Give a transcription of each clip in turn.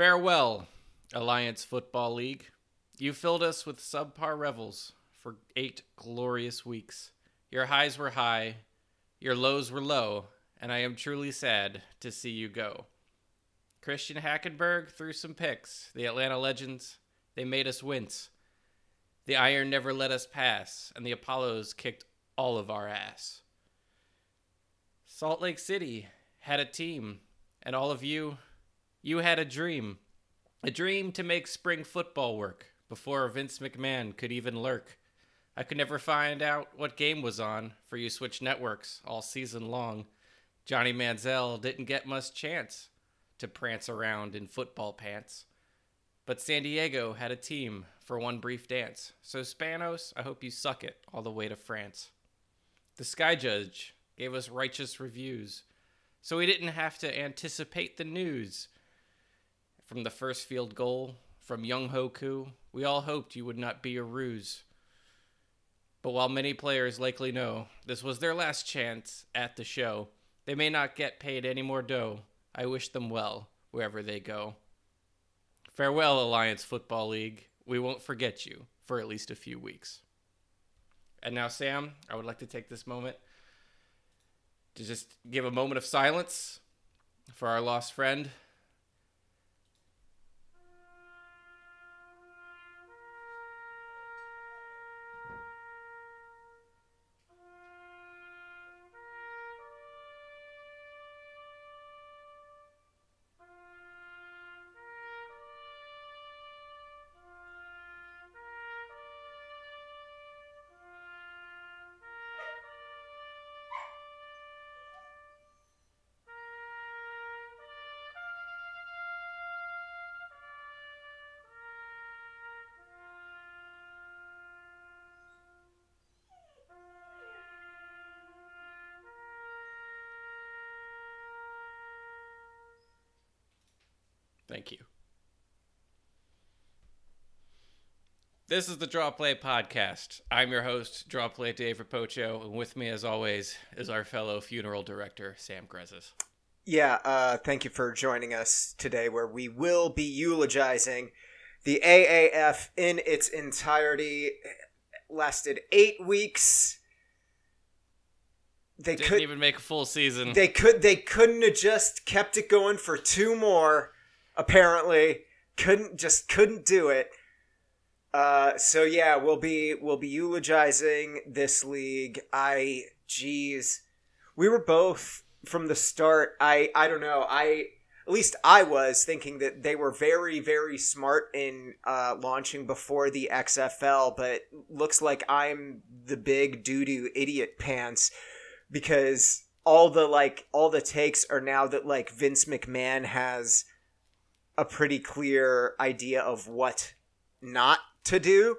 Farewell, Alliance Football League. You filled us with subpar revels for eight glorious weeks. Your highs were high, your lows were low, and I am truly sad to see you go. Christian Hackenberg threw some picks. The Atlanta Legends, they made us wince. The Iron never let us pass, and the Apollos kicked all of our ass. Salt Lake City had a team, and all of you, you had a dream. A dream to make spring football work before Vince McMahon could even lurk. I could never find out what game was on, for you switched networks all season long. Johnny Manziel didn't get much chance to prance around in football pants. But San Diego had a team for one brief dance. So, Spanos, I hope you suck it all the way to France. The Sky Judge gave us righteous reviews, so we didn't have to anticipate the news. From the first field goal from Younghoe Koo, we all hoped you would not be a ruse. But while many players likely know this was their last chance at the show, they may not get paid any more dough. I wish them well wherever they go. Farewell, Alliance Football League. We won't forget you for at least a few weeks. And now, Sam, I would like to take this moment to just give a moment of silence for our lost friend. Thank you. This is the Draw Play Podcast. I'm your host, Draw Play Dave Rapocho, and with me, as always, is our fellow funeral director, Sam Grezes. Yeah, uh, thank you for joining us today, where we will be eulogizing the AAF in its entirety. Lasted eight weeks. They Didn't could even make a full season. They could. They couldn't have just kept it going for two more apparently couldn't just couldn't do it. Uh, so yeah, we'll be we'll be eulogizing this league. I geez, we were both from the start. I I don't know. I at least I was thinking that they were very very smart in uh, launching before the XFL, but looks like I'm the big doo doo idiot pants because all the like all the takes are now that like Vince McMahon has a pretty clear idea of what not to do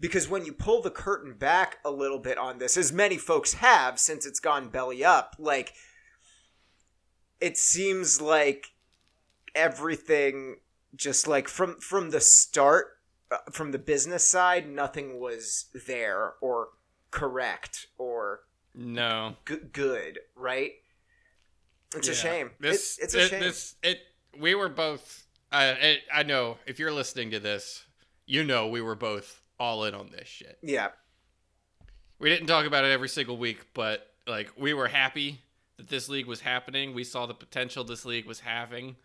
because when you pull the curtain back a little bit on this as many folks have since it's gone belly up like it seems like everything just like from from the start uh, from the business side nothing was there or correct or no. g- good right? It's yeah. a shame. This, it, it's a shame. this it we were both I I know if you're listening to this, you know we were both all in on this shit. Yeah. We didn't talk about it every single week, but like we were happy that this league was happening. We saw the potential this league was having,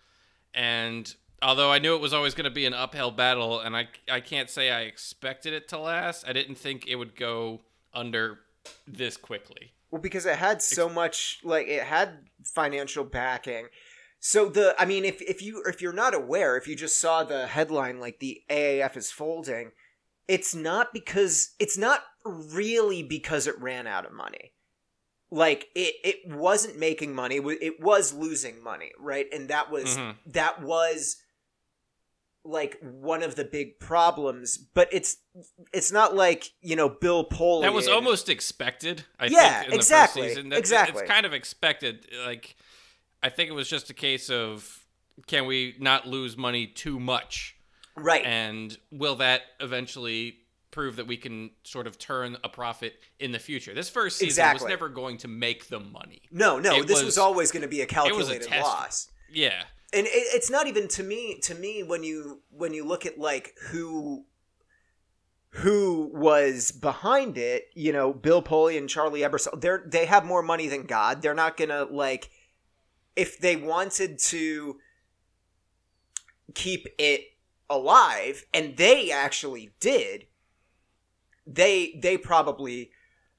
and although I knew it was always going to be an uphill battle, and I I can't say I expected it to last. I didn't think it would go under this quickly. Well, because it had so much, like it had financial backing so the I mean if if you if you're not aware, if you just saw the headline like the AAF is folding, it's not because it's not really because it ran out of money. Like it it wasn't making money, it was losing money, right? And that was mm-hmm. that was like one of the big problems but it's it's not like you know bill Polian. that was almost expected i yeah, think in exactly, the first season That's, exactly it's kind of expected like I think it was just a case of can we not lose money too much? Right. And will that eventually prove that we can sort of turn a profit in the future? This first season exactly. was never going to make them money. No, no, it this was, was, always going to be a calculated a loss. Yeah. and it, it's not even to me to me when you when you look at like who who was behind it you know bill Polian and charlie ebersol they're they have more money than god they're not gonna like if they wanted to keep it alive and they actually did they they probably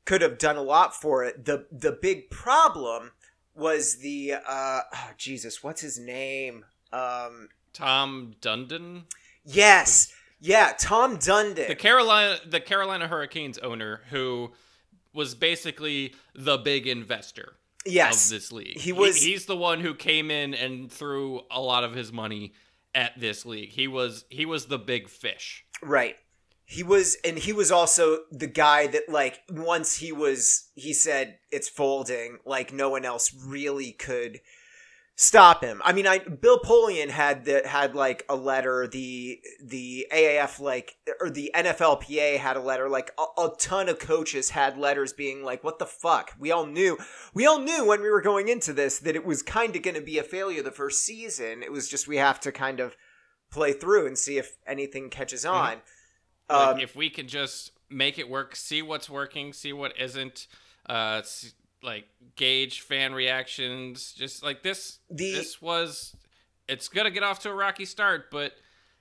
could have done a lot for it. The the big problem was the uh oh, jesus what's his name? Um Tom Dundon, yes. Yeah tom dundon. The Carolina the Carolina Hurricanes owner, who was basically the big investor yes of this league. He was- he's the one who came in and threw a lot of his money at this league. He was he was the big fish. Right. He was, and he was also the guy that, like, once he was, he said it's folding, like, no one else really could stop him. I mean, I Bill Polian had the had like a letter. The the AAF like or the NFLPA had a letter. Like a, a ton of coaches had letters being like, "What the fuck?" We all knew. We all knew when we were going into this that it was kind of going to be a failure the first season. It was just we have to kind of play through and see if anything catches on. Like, Um, if we can just make it work, see what's working, see what isn't, uh, see, like gauge fan reactions, just like this. The- this was, it's gonna get off to a rocky start, but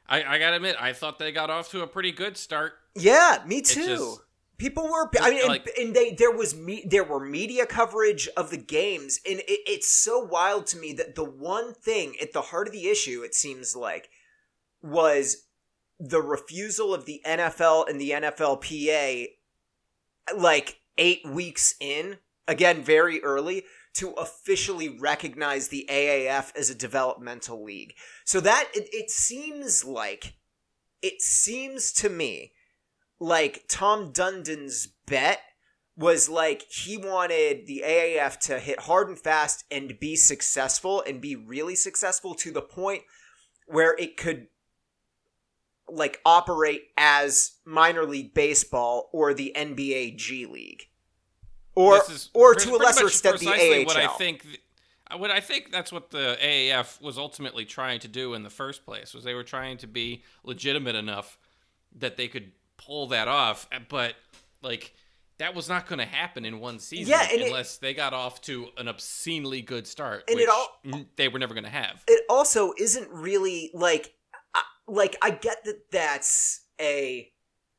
I, I gotta admit, I thought they got off to a pretty good start. Yeah, me too. just- People were, I mean, and, and they there was me, there were media coverage of the games, and it, it's so wild to me that the one thing at the heart of the issue, it seems like, was the refusal of the NFL and the NFLPA, like eight weeks in, again very early, to officially recognize the AAF as a developmental league. So that it, it seems like, it seems to me like Tom Dundon's bet was like he wanted the AAF to hit hard and fast and be successful and be really successful to the point where it could like operate as minor league baseball or the NBA G League. Or or to a lesser extent the AHL. What I think, th- uh, what I think that's what the AAF was ultimately trying to do in the first place was they were trying to be legitimate enough that they could pull that off, uh, but like that was not going to happen in one season Yeah, and it- unless they got off to an obscenely good start, And which it all- they were never going to have. it also isn't really like like I get that that's a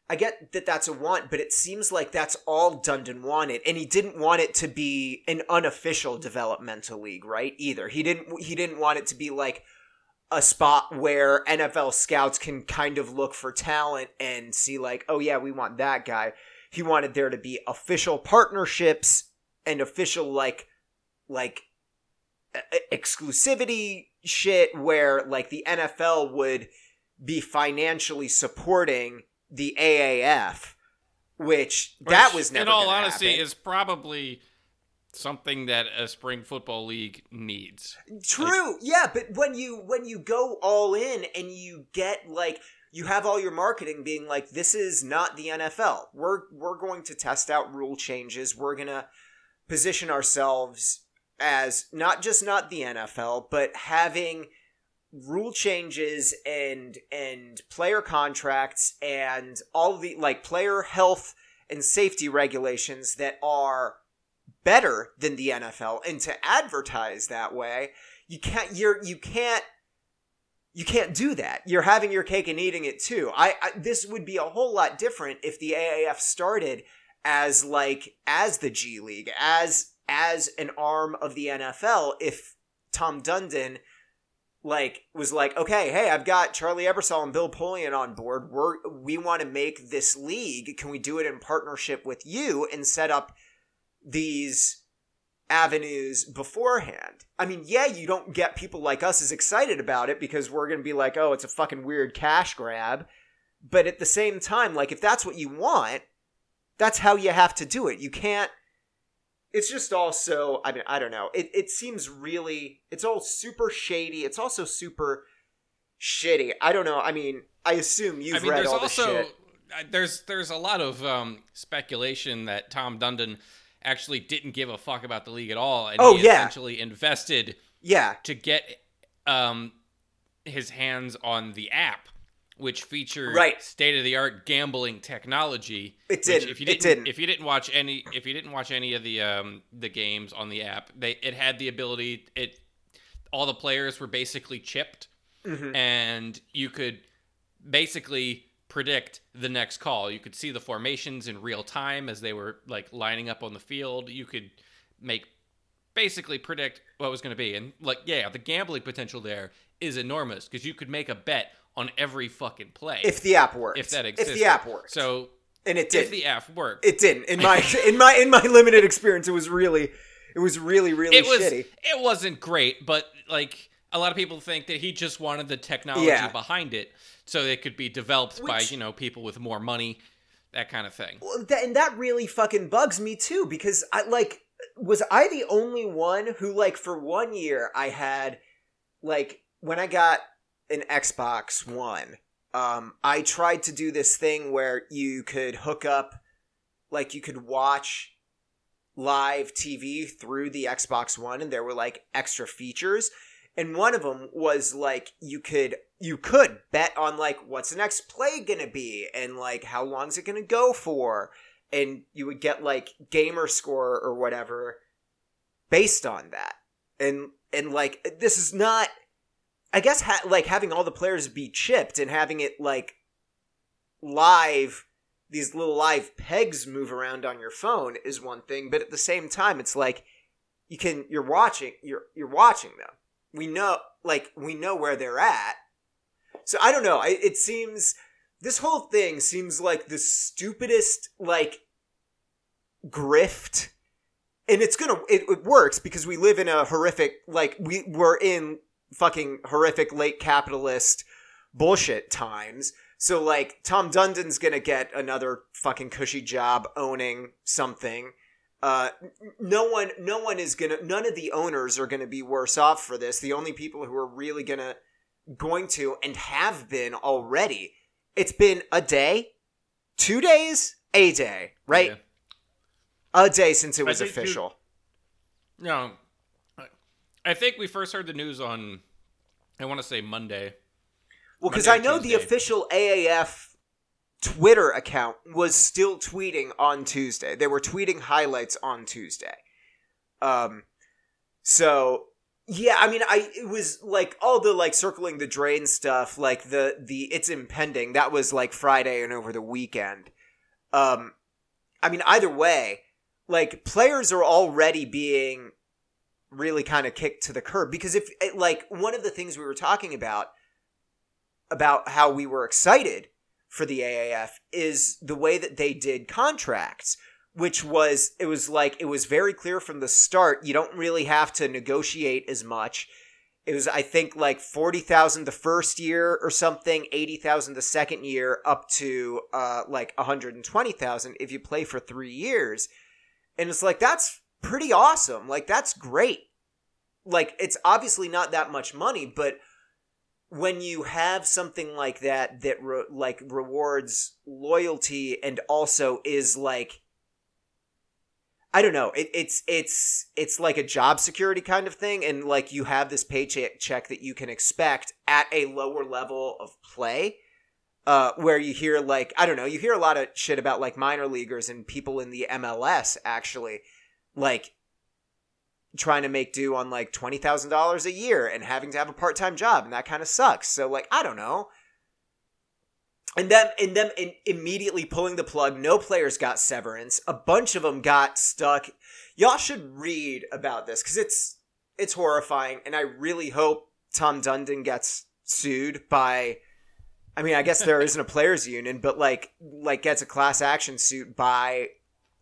I get that that's a want, but it seems like that's all Dundon wanted, and he didn't want it to be an unofficial developmental league, right? Either he didn't he didn't want it to be like a spot where NFL scouts can kind of look for talent and see like, oh yeah, we want that guy. He wanted there to be official partnerships and official like like exclusivity shit where like the NFL would be financially supporting the AAF, which, that was never in all honesty, happen. is probably something that a spring football league needs. True, yeah, but when you when you go all in and you get like you have all your marketing being like this is not the NFL. We're we're going to test out rule changes. We're going to position ourselves as not just not the NFL, but having rule changes and and player contracts and all the like player health and safety regulations that are better than the NFL and to advertise that way you can't you're you can't you can't do that. You're having your cake and eating it too. I, I this would be a whole lot different if the AAF started as like as the G League as as an arm of the NFL if Tom Dundon like was like okay hey I've got Charlie Ebersol and Bill Polian on board we're we want to make this league can we do it in partnership with you and set up these avenues beforehand. I mean, yeah, you don't get people like us as excited about it because we're to be like, oh, it's a fucking weird cash grab. But at the same time, like, if that's what you want, that's how you have to do it. You can't. It's just also, I mean, I don't know. It, it seems really, it's all super shady. It's also super shitty. I don't know. I mean, I assume you've I mean, read there's all also this shit. uh, there's there's a lot of um, speculation that Tom Dundon actually didn't give a fuck about the league at all, and Oh, he yeah. essentially invested Yeah. to get um, his hands on the app, which featured Right. state of the art gambling technology. It didn't. If you didn't, didn't. if you didn't watch any, if you didn't watch any of the um, the games on the app, they it had the ability. It all the players were basically chipped, Mhm. and you could basically predict the next call. You could see the formations in real time as they were like lining up on the field. You could make basically predict what was going to be. And like, yeah, the gambling potential there is enormous because you could make a bet on every fucking play If the app worked. if that exists. If the app worked. So and it did. if the app worked, it didn't. In my in my in my limited experience, it was really it was really really it was shitty. it wasn't great, but like a lot of people think that he just wanted the technology Yeah. behind it so it could be developed by you know people with more money, that kind of thing. Well, that, and that really fucking bugs me too because I like was I the only one who like for one year I had like when I got an Xbox One, um, I tried to do this thing where you could hook up, like you could watch live TV through the Xbox One, and there were like extra features. And one of them was like you could you could bet on like what's the next play gonna be and like how long's it gonna go for, and you would get like gamer score or whatever based on that. And and like this is not I guess ha- like having all the players be chipped and having it like live these little live pegs move around on your phone is one thing, but at the same time it's like you can you're watching you're you're watching them. We know like we know where they're at. So I don't know. I, it seems this whole thing seems like the stupidest like grift and it's gonna it, it works because we live in a horrific like we we're in fucking horrific late capitalist bullshit times. So like tom dundon's gonna get another fucking cushy job owning something. Uh no one no one is gonna none of the owners are gonna be worse off for this. The only people who are really gonna going to and have been already it's been a day two days a day right? Yeah. a day since it was you- official. No, I think we first heard the news on I want to say Monday. Well, because I know the official AAF Twitter account was still tweeting on Tuesday. They were tweeting highlights on Tuesday. Um, so yeah, I mean, I it was like all the like circling the drain stuff, like the the it's impending. That was like Friday and over the weekend. Um, I mean, either way, like players are already being really kind of kicked to the curb because if it, like one of the things we were talking about about how we were excited for the AAF is the way that they did contracts, which was it was like it was very clear from the start you don't really have to negotiate as much. It was I think like 40,000 the first year or something, 80,000 the second year up to uh like 120,000 if you play for 3 years. And it's like that's pretty awesome. Like that's great. Like it's obviously not that much money, but when you have something like that that re- like rewards loyalty and also is like I don't know. It, it's it's it's like a job security kind of thing, and like you have this paycheck check that you can expect at a lower level of play. Uh, where you hear like I don't know, you hear a lot of shit about like minor leaguers and people in the MLS actually, like trying to make do on like twenty thousand dollars a year and having to have a part time job, and that kind of sucks. So like I don't know. And them and them in, immediately pulling the plug. No players got severance. A bunch of them got stuck. Y'all should read about this because it's it's horrifying, and I really hope Tom Dundon gets sued by. I mean, I guess there isn't a players union, but like like gets a class action suit by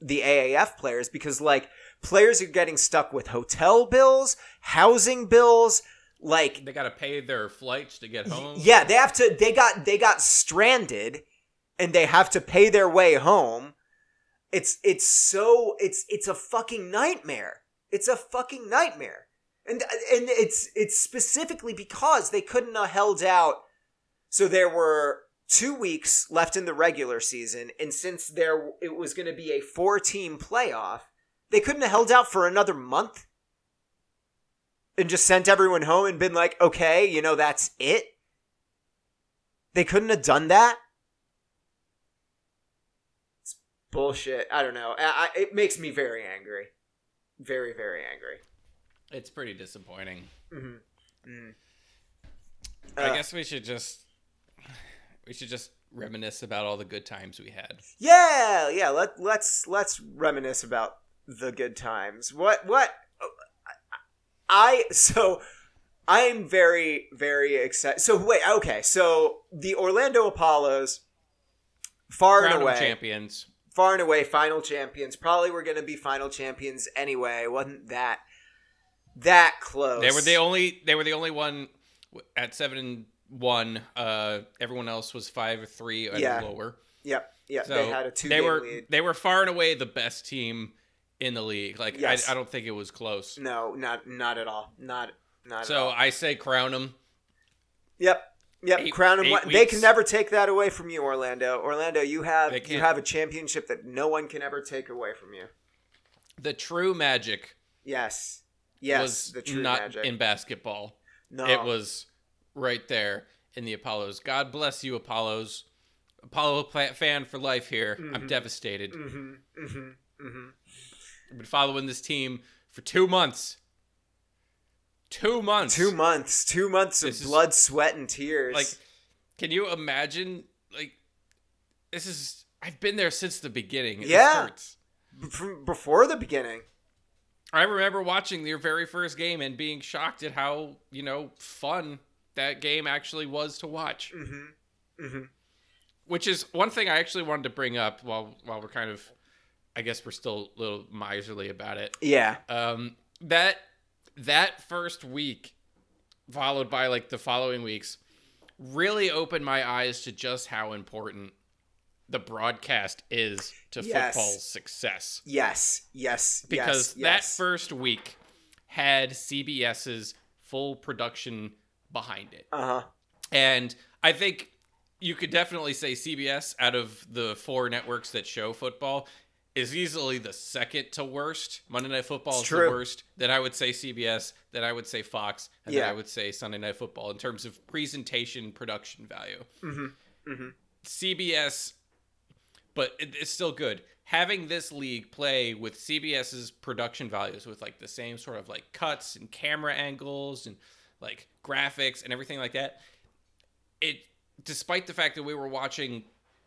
the AAF players because like players are getting stuck with hotel bills, housing bills, like They got to pay their flights to get home. yeah, they have to. They got they got stranded, and they have to pay their way home. It's it's so it's it's a fucking nightmare. It's a fucking nightmare, and and it's it's specifically because they couldn't have held out. So there were two weeks left in the regular season, and since there it was going to be a four team playoff, they couldn't have held out for another month. and just sent everyone home and been like, okay, you know, that's it. They couldn't have done that. It's bullshit. I don't know. I, I, it makes me very angry. Very, very angry. It's pretty disappointing. Mm-hmm. Mm. I Uh, guess we should just we should just reminisce about all the good times we had. Yeah, yeah. Let let's let's reminisce about the good times. What what I so I am very very excited. So wait, okay. So the Orlando Apollos, far Crown and away, champions. far and away, final champions. Probably were going to be final champions anyway. wasn't that that close? They were the only they were the only one at seven and one. Uh, everyone else was five or three and Yeah. lower. Yep, yep. So they had a two they were lead. they were far and away the best team in the league. Like Yes. I, I don't think it was close. No, not not at all. Not not at So. I say crown them. Yep. Yep, Eight- crown them. eight. They can never take that away from you, Orlando. Orlando, you have you have a championship that no one can ever take away from you. The true magic Yes, yes, was the true not magic. in basketball. no, It was right there in the Apollos. God bless you, Apollos. Apollo fan for life here. I'm Mhm. devastated. Mm-hmm, mm-hmm, mm-hmm. I've been following this team for two months. Two months. Two months, two months of is- blood, sweat, and tears. Like, can you imagine? Like, this is. I've been there since the beginning. This Yeah. hurts. From before the beginning. I remember watching your very first game and being shocked at how you know fun that game actually was to watch. Mm-hmm. Mm-hmm. Which is one thing I actually wanted to bring up while while we're kind of, I guess we're still a little miserly about it. Yeah. Um, that that first week, followed by like the following weeks, really opened my eyes to just how important the broadcast is to Yes. football's success. Yes. Yes. Because yes, that yes. first week had CBS's full production behind it. Uh huh. And I think you could definitely say CBS out of the four networks that show football is easily the second to worst. Monday Night Football It's is true. the worst. Then I would say CBS. Then I would say Fox. And then Yeah. I would say Sunday Night Football in terms of presentation production value. Mm-hmm. Mm-hmm. CBS, but it, it's still good. Having this league play with CBS's production values, with like the same sort of like cuts and camera angles and like graphics and everything like that, it, despite the fact that we were watching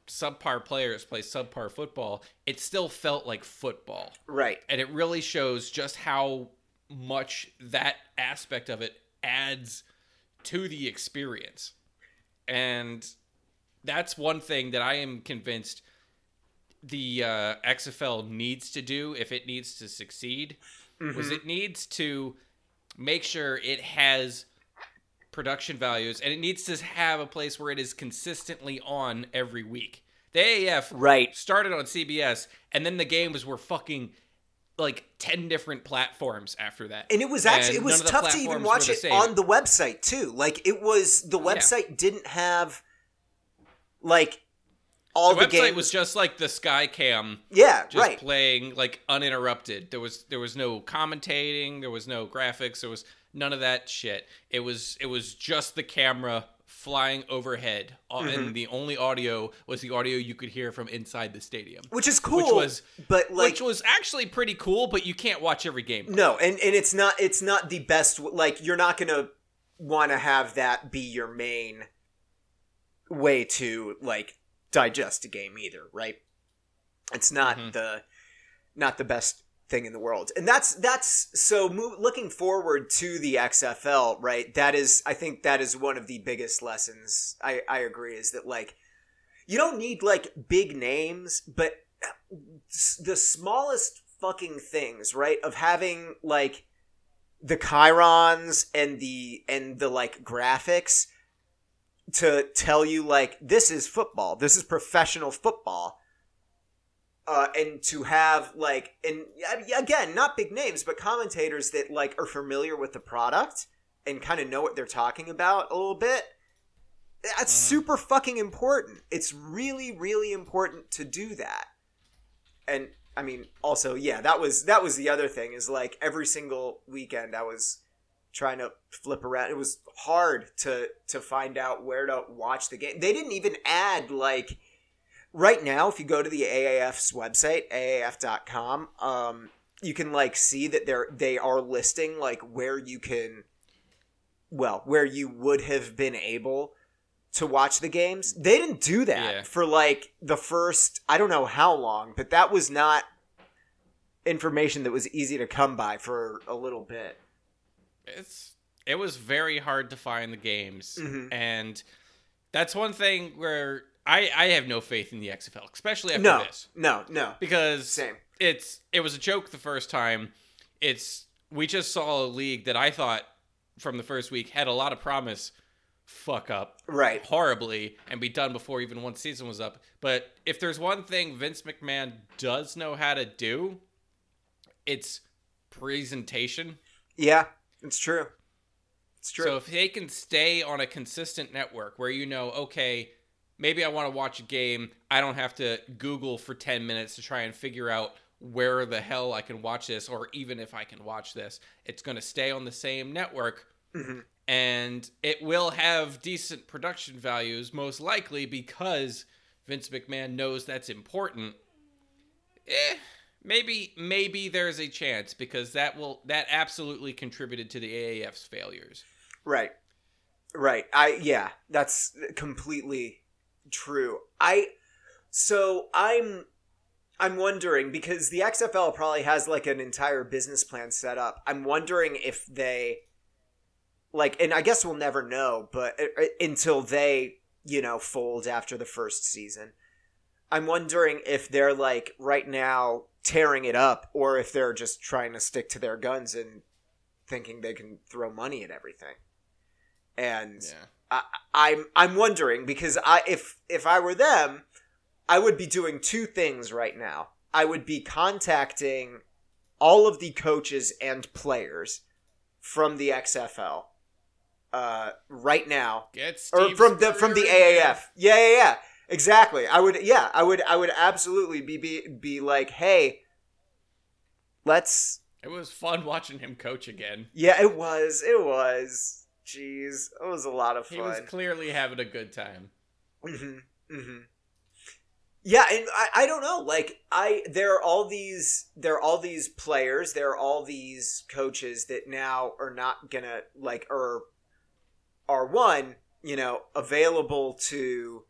subpar players play subpar football, it still felt like football. Right. And it really shows just how much that aspect of it adds to the experience. And that's one thing that I am convinced the uh, XFL needs to do if it needs to succeed was it needs to make sure it has production values and it needs to have a place where it is consistently on every week. The AAF Right. started on CBS and then the games were fucking like 10 different platforms after that. And it was actually And it was none of the tough to even watch it on the website too. Like it was the website didn't have like all the the, website games. was just like the Sky Cam yeah, just right. playing like uninterrupted. There was there was no commentating, there was no graphics, there was none of that shit. It was it was just the camera flying overhead, uh, Mm-hmm. and the only audio was the audio you could hear from inside the stadium, which is cool. which was but like which was actually pretty cool. But you can't watch every game. no, and and it's not it's not the best. Like you're not gonna want to have that be your main way to like digest a game either, right? It's not Mhm. the not the best thing in the world, and that's that's so mo- looking forward to the XFL, right? That is, I think that is one of the biggest lessons. I I agree is that like you don't need like big names, but the smallest fucking things, right? Of having like the chyrons and the and the like graphics to tell you like this is football, this is professional football. Uh, and to have like and again not big names but commentators that like are familiar with the product and kind of know what they're talking about a little bit that's Mhm. super fucking important it's really really important to do that and i mean also yeah that was that was the other thing is like every single weekend i was trying to flip around. It was hard to to find out where to watch the game. They didn't even add like right now if you go to the AAF's website, aaf.com, um you can like see that they're they are listing like where you can well, where you would have been able to watch the games. They didn't do that Yeah. for like the first I don't know how long, but that was not information that was easy to come by for a little bit. It's it was very hard to find the games, Mhm. and that's one thing where I I have no faith in the XFL, especially after No, this, no, no. because Same. it's it was a joke the first time. It's we just saw a league that I thought from the first week had a lot of promise fuck up Right. horribly and be done before even one season was up. But if there's one thing Vince McMahon does know how to do, it's presentation. Yeah, it's true. It's true. So if they can stay on a consistent network where you know, okay, maybe I want to watch a game, I don't have to Google for 10 minutes to try and figure out where the hell I can watch this or even if I can watch this. It's going to stay on the same network Mhm. and it will have decent production values most likely because Vince McMahon knows that's important. Eh, maybe maybe there's a chance because that will that absolutely contributed to the AAF's failures. Right. Right. I yeah, that's completely true. I so I'm I'm wondering because the XFL probably has like an entire business plan set up. I'm wondering if they like and I guess we'll never know, but uh, until they, you know, fold after the first season. I'm wondering if they're like right now tearing it up or if they're just trying to stick to their guns and thinking they can throw money at everything. And Yeah. I, I'm I'm wondering because I if if I were them, I would be doing two things right now. I would be contacting all of the coaches and players from the XFL uh, right now, or from the from the AAF. Yeah, yeah, yeah. Exactly. I would. Yeah, I would. I would absolutely be be be like, hey, let's. It was fun watching him coach again. Yeah, it was. It was. Jeez, it was a lot of fun. He was clearly having a good time. hmm hmm Yeah, and I, I don't know. Like I, there are all these, there are all these players, there are all these coaches that now are not gonna like, or are one, you know, available to,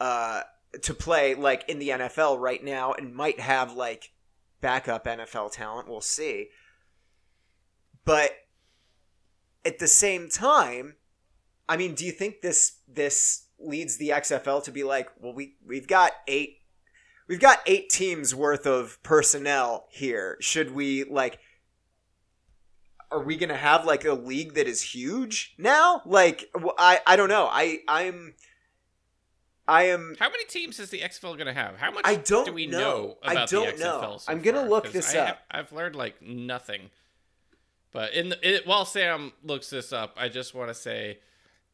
uh, to play like in the NFL right now, and might have like backup NFL talent. We'll see. But at the same time, I mean, do you think this this leads the XFL to be like, well, we we've got eight we've got eight teams worth of personnel here. Should we like are we going to have like a league that is huge now? Like I I don't know. I I'm I am How many teams is the XFL going to have? How much I don't do we know. know I about don't the XFL know. so I'm gonna look this I up. Have, I've learned like nothing. But in the, it, while Sam looks this up, I just want to say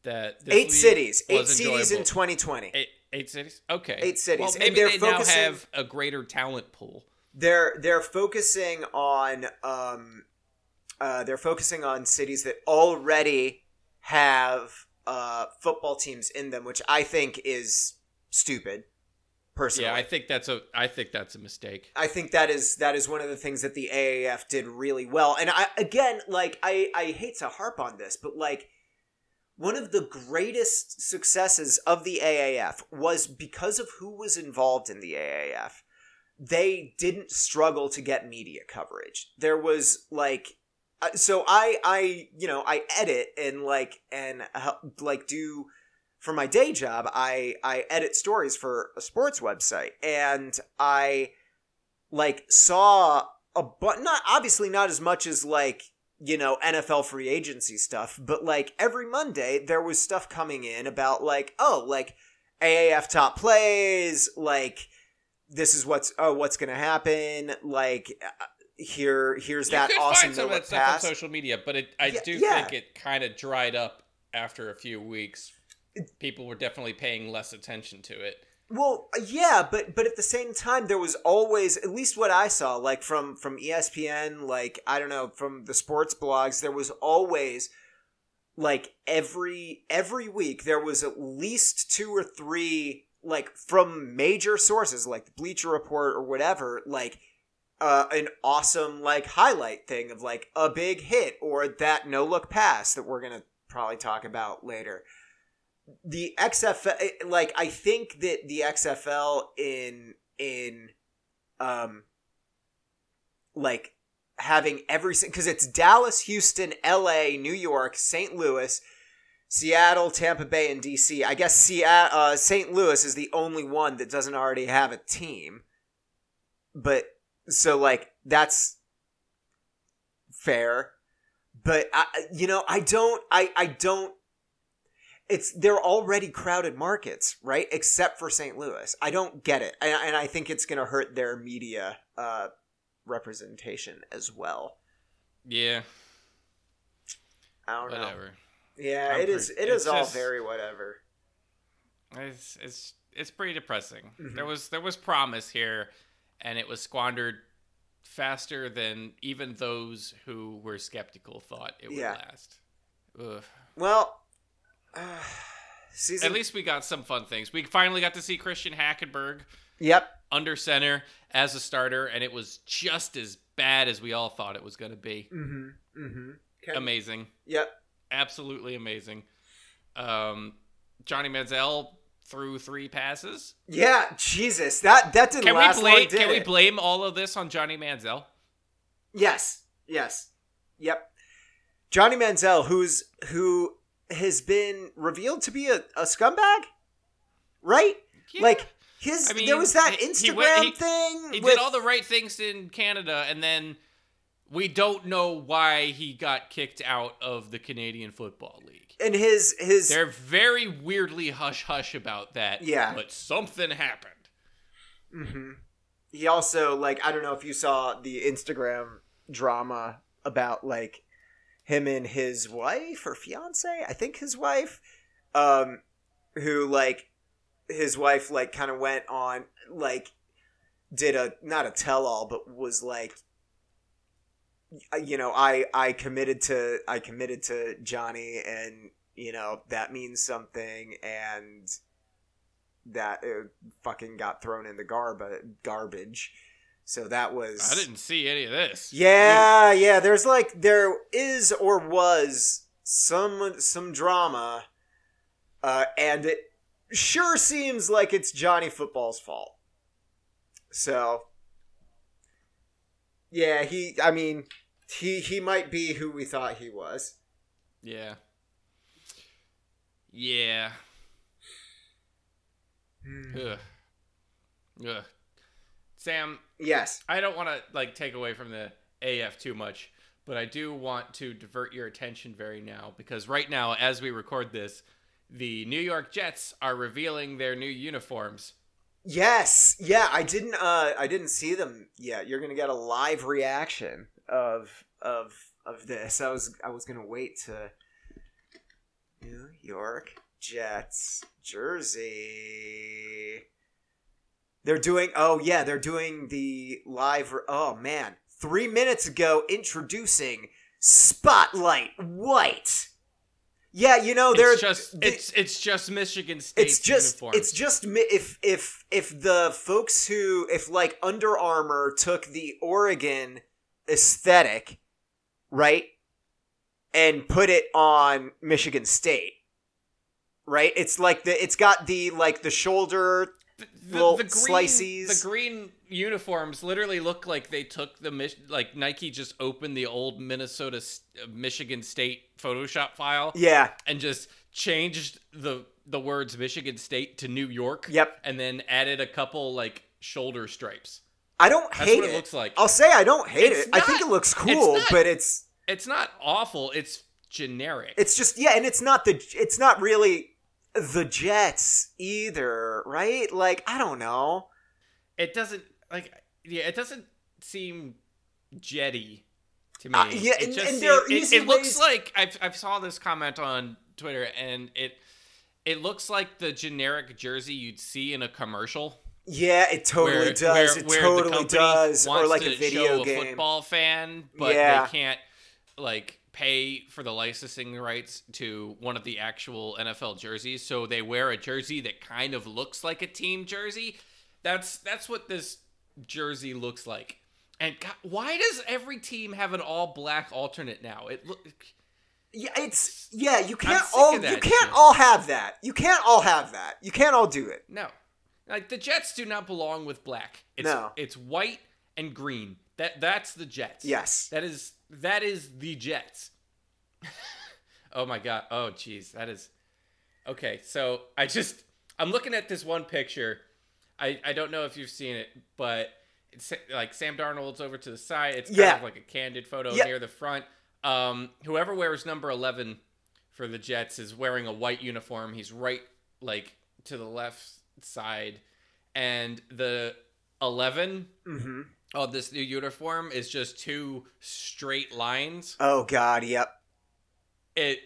that this eight league cities, eight was cities in 2020. Eight, eight cities. Okay, Eight cities. Well, And maybe they're they focusing- now have a greater talent pool. they're they're focusing on um uh they're focusing on cities that already have uh football teams in them which i think is stupid personally Yeah, I think that's a. I think that's a mistake. I think that is that is one of the things that the AAF did really well. And I again, like I I hate to harp on this, but like one of the greatest successes of the AAF was because of who was involved in the AAF. They didn't struggle to get media coverage. There was like so I I you know, I edit and like and help, like do for my day job, I I edit stories for a sports website, and I like saw a but not obviously not as much as like you know NFL free agency stuff, but like every Monday there was stuff coming in about like oh like AAF top plays like this is what's oh what's gonna happen like uh, here here's that you could awesome find some of that stuff on social media, but it, I Yeah, do yeah. think it kind of dried up after a few weeks. People were definitely paying less attention to it. Well, yeah, but but at the same time, there was always at least what I saw, like from from ESPN, like I don't know, from the sports blogs, there was always like every every week there was at least two or three like from major sources like the Bleacher Report or whatever, like uh, an awesome like highlight thing of like a big hit or that no look pass that we're gonna probably talk about later the XFL eh, like I think that the XFL in in um like having every because it's Dallas, Houston, LA, New York, St. Louis, Seattle, Tampa Bay, and DC. I guess Seattle, uh, St. Louis is the only one that doesn't already have a team. But so like that's fair. But I, you know, I don't, I, I don't it's they're already crowded markets, right? Except for St. Louis. I don't get it, and, and I think it's going to hurt their media uh, representation as well. Yeah, I don't know. Yeah, I'm it is. pretty- It is all just- very whatever. It's it's it's pretty depressing. Mhm. There was there was promise here, and it was squandered faster than even those who were skeptical thought it would Yeah. last. Ugh. Well, uh, season. At least we got some fun things. We finally got to see Christian Hackenberg Yep. under center as a starter, and it was just as bad as we all thought it was going to be. Mm-hmm. Mm-hmm. Amazing, Yep. absolutely amazing. Um, Johnny Manziel threw three passes. Yeah. Jesus, that that didn't Can we last blame? long, did Can we blame all of this on Johnny Manziel? Yes. Yes. Yep. Johnny Manziel, who's who has been revealed to be a, a scumbag, right? Yeah. Like his, I mean, there was that he- he Instagram went- he- thing. he with, did all the right things in Canada, and then we don't know why he got kicked out of the Canadian Football League. and his his They're very weirdly hush hush about that. Yeah. but something happened. hmm He also like I don't know if you saw the Instagram drama about like him and his wife or fiance, I think his wife, um, who like his wife like kind of went on like did a not a tell all but was like you know I I committed to I committed to Johnny and you know that means something and that it fucking got thrown in the garb- garbage. So that was I didn't see any of this. Yeah, yeah, there's like there is or was some some drama uh and it sure seems like it's Johnny Football's fault. So yeah, he I mean he he might be who we thought he was. Yeah. Yeah. Ugh. Ugh. Sam, Yes. I don't want to like take away from the AF too much, but I do want to divert your attention very now because right now, as we record this, the New York Jets are revealing their new uniforms. Yes. Yeah, I didn't uh I didn't see them yet. You're going to get a live reaction of of of this. I was I was going to wait to New York Jets jersey. They're doing Oh yeah, they're doing the live Oh man. 3 minutes ago introducing Spotlight White. Yeah, you know they're It's just they- it's it's just Michigan State it's just uniforms. it's just if if if the folks who if like Under Armour took the Oregon aesthetic, right, and put it on Michigan State, right? It's like the it's got the like the shoulder the, little the green, slices. The green uniforms literally look like they took the like Nike just opened the old Minnesota uh, Michigan State Photoshop file yeah and just changed the the words Michigan State to New York. Yep. And then added a couple like shoulder stripes. I don't That's hate it it. looks like. I'll say I don't hate It's it. I think it looks it's cool, not- but it's It's not awful. It's generic. It's just yeah, and it's not the it's not really the Jets either, right? Like I don't know. it doesn't like yeah. It doesn't seem jetty to me. Uh, yeah, it and- just and there are seem- it, it looks like I've I've saw this comment on Twitter and it it looks like the generic jersey you'd see in a commercial. Yeah, it totally where, does. where- it where totally does. Or like a video game. a football fan, but Yeah. they can't like pay for the licensing rights to one of the actual NFL jerseys, so they wear a jersey that kind of looks like a team jersey. That's that's what this jersey looks like. And God, why does every team have an all black alternate now? It look Yeah, it's yeah. You can't all you can't shit. all have that. You can't all have that. You can't all do it. no. Like the Jets do not belong with black. It's No. it's white and green. That that's the Jets. Yes. That is that is the Jets. oh my god. Oh jeez, that is Okay, so I just I'm looking at this one picture. I I don't know if you've seen it, but it's like Sam Darnold's over to the side. It's kind Yeah. of like a candid photo near the front. Um whoever wears number 11 for the Jets is wearing a white uniform. He's right like to the left side and the 11 Mm-hmm. of this new uniform is just two straight lines. Oh God, yep. It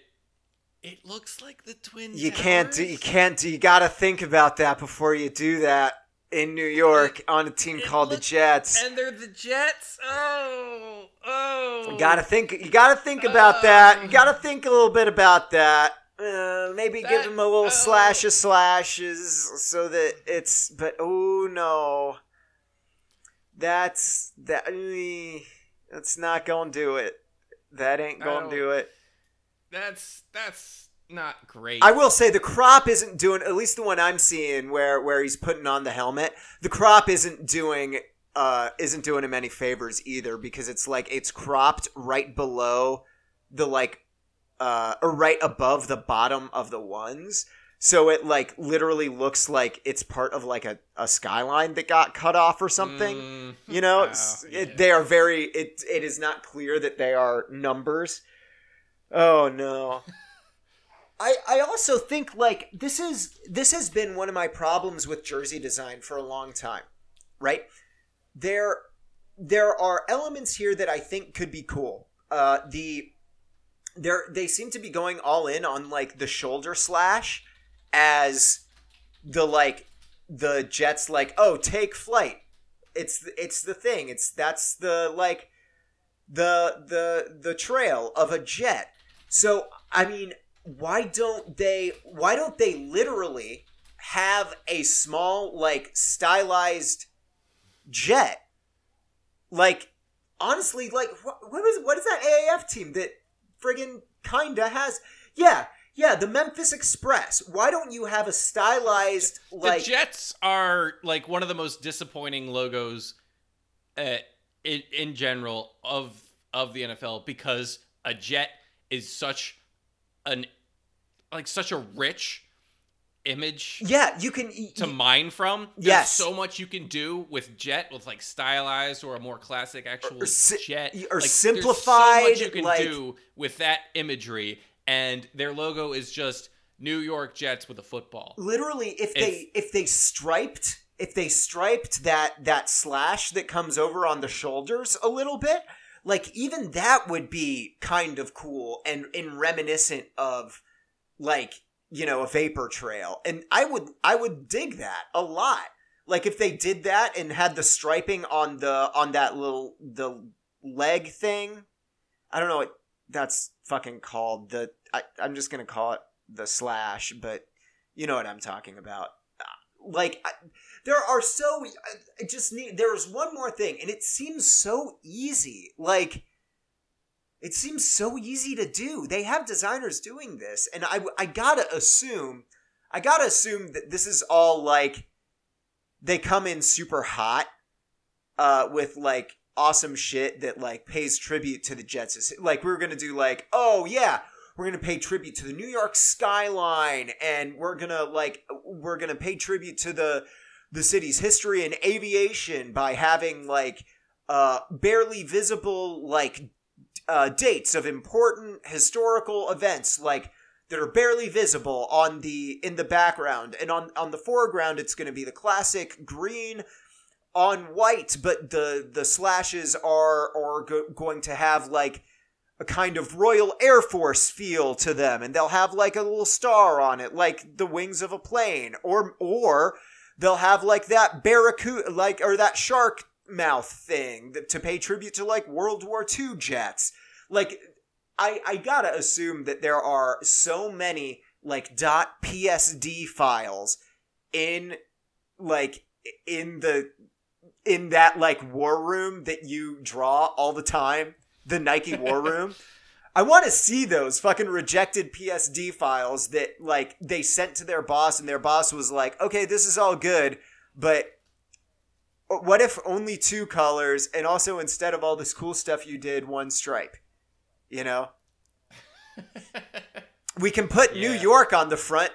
it looks like the twin. You can't do. You can't do. You got to think about that before you do that in New York on a team it called the Jets. And they're the Jets. Oh, oh. You gotta think. You gotta think about that. You gotta think a little bit about that. Uh, maybe give him a little oh. slash of slashes so that it's. But oh no, that's that. That's not gonna do it. That ain't gonna do it. That's that's not great. I will say the crop isn't doing. At least the one I'm seeing, where where he's putting on the helmet, the crop isn't doing. Uh, isn't doing him any favors either because it's like it's cropped right below the like uh or right above the bottom of the ones. So it like literally looks like it's part of like a, a skyline that got cut off or something. Mm, you know Oh, yeah. it, they are very it it is not clear that they are numbers. Oh no. I i also think like this is this has been one of my problems with jersey design for a long time right? There there are elements here that i think could be cool. Uh the they're they seem to be going all in on like the shoulder slash as the like the jets like oh take flight. It's it's the thing. It's that's the like the the the trail of a jet. So i mean why don't they why don't they literally have a small like stylized jet? Like honestly like what, what is what is that aaf team that friggin kinda has. Yeah yeah the memphis express. Why don't you have a stylized the like Jets are like one of the most disappointing logos uh, in, in general of of the NFL because a jet is such an like such a rich image yeah you can to mine from. There's Yes. so much you can do with jet, with like stylized or a more classic actual Or jet, or Like, there's simplified, So much you can like- do with that imagery, and their logo is just New York Jets with a football. literally if they if they striped if they striped that that slash that comes over on the shoulders a little bit like even that would be kind of cool and and reminiscent of like you know a vapor trail. And i would i would dig that a lot. Like if they did that and had the striping on the on that little the leg thing i don't know what that's fucking called. The I, i'm just gonna call it the slash but you know what i'm talking about. Like I, there are so I, just need there's one more thing and it seems so easy. Like it seems so easy to do. They have designers doing this and i i gotta assume i gotta assume that this is all like they come in super hot uh with like awesome shit that like pays tribute to the jets. Like we're gonna do like oh yeah we're gonna pay tribute to the New York skyline, and we're gonna like we're gonna pay tribute to the the city's history and aviation by having like uh barely visible like uh dates of important historical events like that are barely visible on the in the background. And on on the foreground it's going to be the classic green on white but the the slashes are are go- going to have like a kind of Royal Air Force feel to them, and they'll have like a little star on it, like the wings of a plane, or or they'll have like that barracuda, like or that shark mouth thing that, to pay tribute to like World War II jets. Like, I I gotta assume that there are so many like dot .psd files in like in the in that like war room that you draw all the time, the Nike war room. I want to see those fucking rejected PSD files that like they sent to their boss and their boss was like, "Okay, this is all good, but what if only two colors and also instead of all this cool stuff you did one stripe?" You know? we can put New York on the front.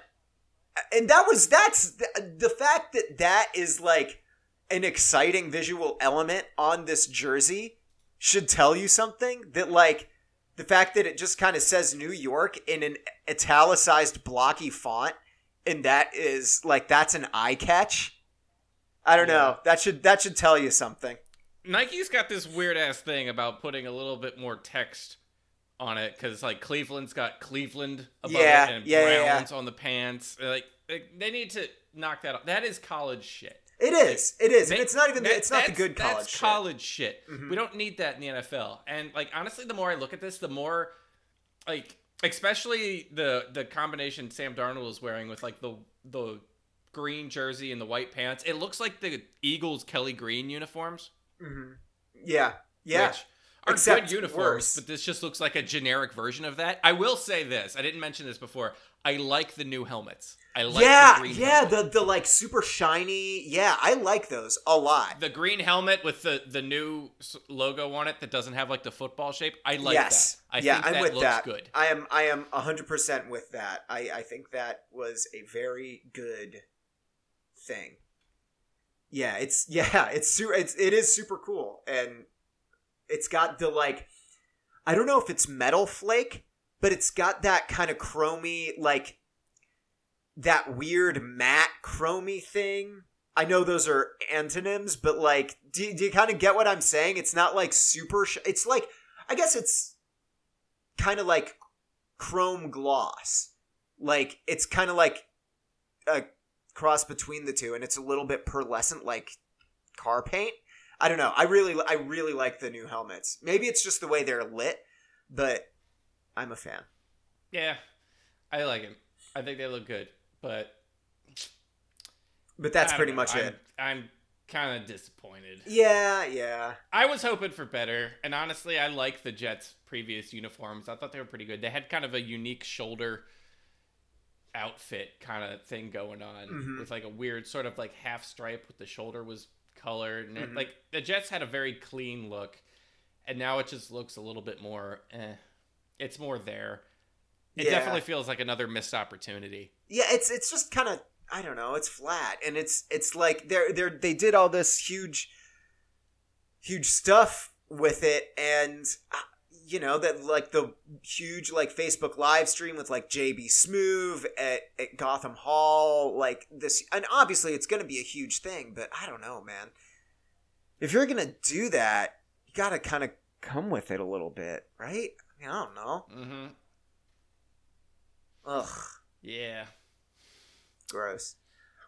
And that was that's the, the fact that that is like an exciting visual element on this jersey should tell you something that like the fact that it just kind of says New York in an italicized blocky font and that is like that's an eye catch. I don't know. That should that should tell you something. Nike's got this weird ass thing about putting a little bit more text on it because like Cleveland's got Cleveland above Yeah, it and yeah, yeah, yeah. Browns on the pants. Like they- they need to knock that off. That is college shit. It is. It is. And They- it's not even that- it's not the good college That's shit. college shit. Mhm. We don't need that in the NFL. And like honestly, the more I look at this, the more like especially the the combination Sam Darnold is wearing with like the the green jersey and the white pants. It looks like the Eagles Kelly Green uniforms. Mhm. Yeah. Yeah. Which are Except good uniforms, worse. but this just looks like a generic version of that. I will say this. I didn't mention this before. I like the new helmets. I like yeah, the green yeah, helmet. the the like super shiny. Yeah, I like those a lot. the green helmet with the the new logo on it that doesn't have like the football shape. I like yes. that. I yeah, think I'm that with looks that. good. I am I am 100% with that. I I think that was a very good thing. Yeah, it's yeah, it's su- it's it is super cool and it's got the like I don't know if it's metal flake, but it's got that kind of chromy like that weird matte chromy thing. I know those are antonyms, but like, do, do you kind of get what I'm saying? It's not like super. Sh- it's like, I guess it's kind of like chrome gloss. Like it's kind of like a cross between the two, and it's a little bit pearlescent, like car paint. I don't know. I really, I really like the new helmets. Maybe it's just the way they're lit, but I'm a fan. Yeah, I like them. I think they look good, but But that's pretty know. much I'm, it. I'm kind of disappointed. Yeah, yeah. I was hoping for better, and honestly, I like the Jets' previous uniforms. I thought they were pretty good. They had kind of a unique shoulder outfit kind of thing going on Mhm. with like a weird sort of like half stripe with the shoulder was colored and it, Mhm. like the Jets had a very clean look and now it just looks a little bit more eh. It's more there. It Yeah. definitely feels like another missed opportunity. Yeah, it's it's just kind of I don't know. It's flat, and it's it's like they're they're they did all this huge, huge stuff with it, and you know that like the huge like Facebook live stream with like JB Smoove at at Gotham Hall, like this, and obviously it's gonna be a huge thing, but I don't know, man. If you're gonna do that, you gotta kind of come with it a little bit, right? I, mean, I don't know. Mm-hmm. Ugh. Yeah. gross.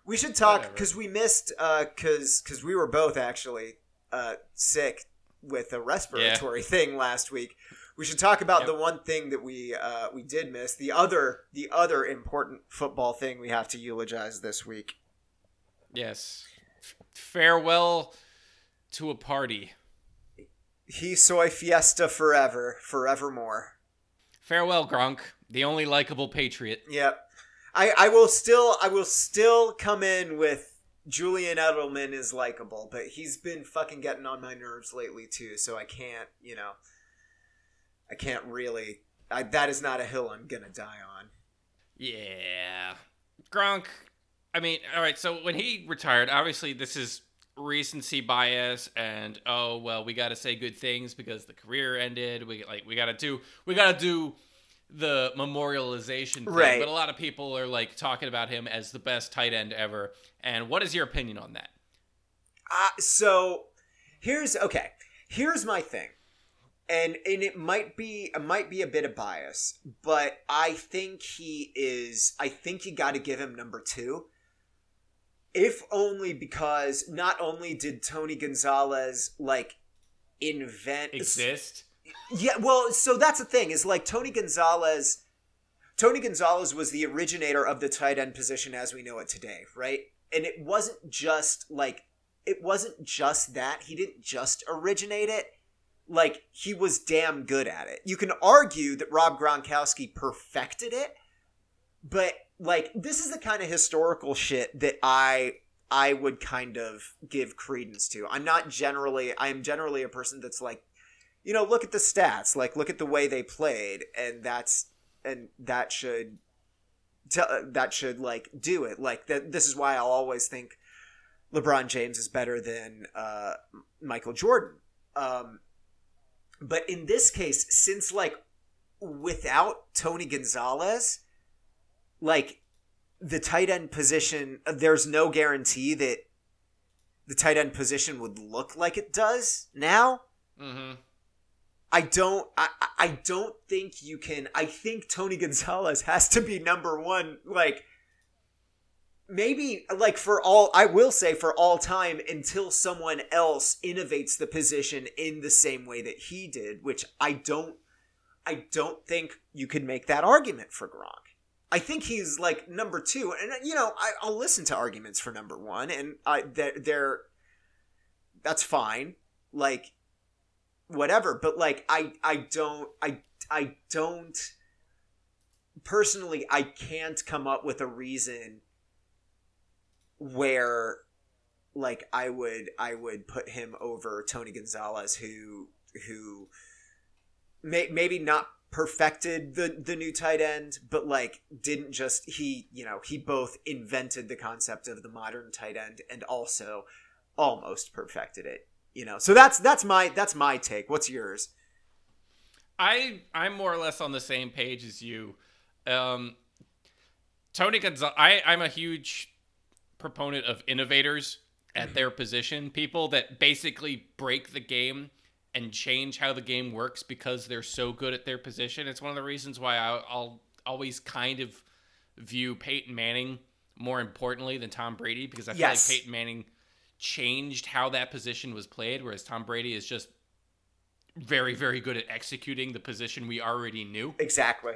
We should talk because we missed because because we were both actually uh, sick with a respiratory thing last week. We should talk about Yep. the one thing that we uh, we did miss. The other the other important football thing we have to eulogize this week. Yes. F- farewell to a party. He soy fiesta forever, forevermore. Farewell, Gronk, the only likable patriot. Yep. I, I will still I will still come in with Julian Edelman is likable, but he's been fucking getting on my nerves lately too, so I can't, you know, I can't really. I, that is not a hill I'm gonna die on. Yeah. Gronk, I mean, all right, so when he retired, obviously this is recency bias and oh, well, we got to say good things because the career ended. We like we got to do we got to do the memorialization thing. Right. But a lot of people are like talking about him as the best tight end ever. And what is your opinion on that? Uh, so here's okay. Here's my thing. and and it might be it might be a bit of bias, but I think he is. I think you got to give him number two. If only because not only did Tony Gonzalez like invent Exist. Yeah, well, so that's the thing is like Tony Gonzalez. Tony Gonzalez was the originator of the tight end position as we know it today, right? And it wasn't just like it wasn't just that he didn't just originate it. Like he was damn good at it. You can argue that Rob Gronkowski perfected it, but like this is the kind of historical shit that I I would kind of give credence to. I'm not generally I am generally a person that's like you know, look at the stats, like look at the way they played, and that's and that should tell that should like do it. Like that. This is why I'll always think LeBron James is better than uh, Michael Jordan. Um, but in this case, since like without Tony Gonzalez, like the tight end position, there's no guarantee that the tight end position would look like it does now. Mm-hmm. I don't I, I don't think you can I think Tony Gonzalez has to be number one like maybe like for all I will say for all time until someone else innovates the position in the same way that he did which I don't I don't think you could make that argument for Gronk. I think he's like number 2 and uh, you know I, I'll listen to arguments for number 1 and I they're, they're that's fine like whatever but like i i don't i i don't personally i can't come up with a reason where like i would i would put him over tony gonzalez who who may, maybe not perfected the the new tight end but like didn't just he you know he both invented the concept of the modern tight end and also almost perfected it you know so that's that's my that's my take what's yours I I'm more or less on the same page as you. Um, Tony Gonzalez. I I'm a huge proponent of innovators at their position, people that basically break the game and change how the game works because they're so good at their position. It's one of the reasons why I, I'll always kind of view Peyton Manning more importantly than Tom Brady because I feel Yes. like Peyton Manning changed how that position was played, whereas Tom Brady is just very, very good at executing the position we already knew. exactly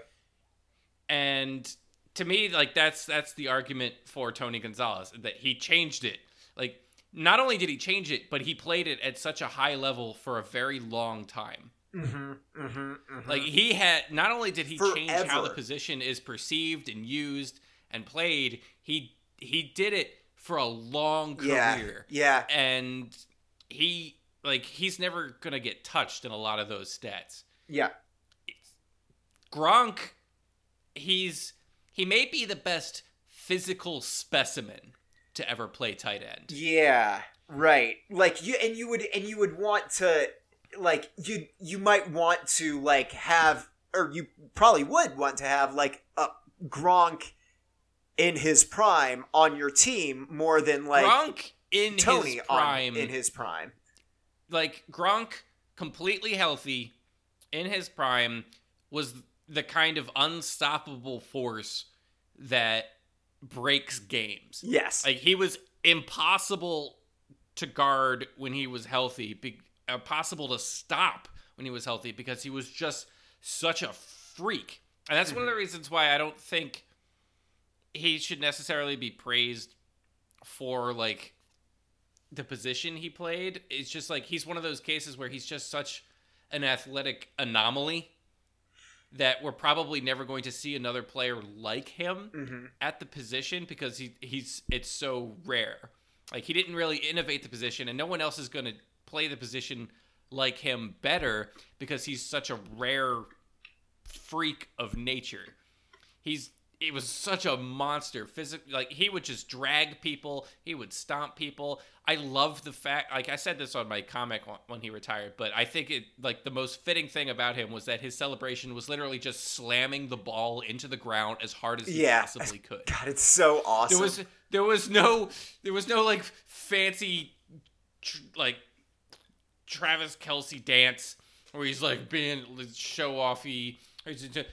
And to me, like that's that's the argument for Tony Gonzalez that he changed it. Like not only did he change it, but he played it at such a high level for a very long time. mm-hmm, mm-hmm, mm-hmm. Like he had not only did he change how the position is perceived and used and played, he he did it for a long yeah career. yeah And he like he's never gonna get touched in a lot of those stats. yeah Gronk, he's he may be the best physical specimen to ever play tight end. Yeah, right. Like you and you would and you would want to like you you might want to like have or you probably would want to have like a Gronk in his prime on your team more than like Gronk in Tony his on- prime, in his prime. like Gronk, completely healthy in his prime, was the kind of unstoppable force that breaks games. Yes. Like he was impossible to guard when he was healthy, be, uh, impossible to stop when he was healthy because he was just such a freak. And that's one of the mm-hmm. reasons why I don't think he should necessarily be praised for like the position he played. It's just like he's one of those cases where he's just such an athletic anomaly that we're probably never going to see another player like him mm-hmm. at the position because he he's it's so rare. Like he didn't really innovate the position, and no one else is going to play the position like him better because he's such a rare freak of nature. He's he was such a monster physically like he would just drag people he would stomp people i love the fact like i said this on my comic when- he retired but i think it like the most fitting thing about him was that his celebration was literally just slamming the ball into the ground as hard as he Yeah. possibly could God, it's so awesome. there was there was no there was no like fancy tr- like Travis Kelce dance. where he's like being show offy.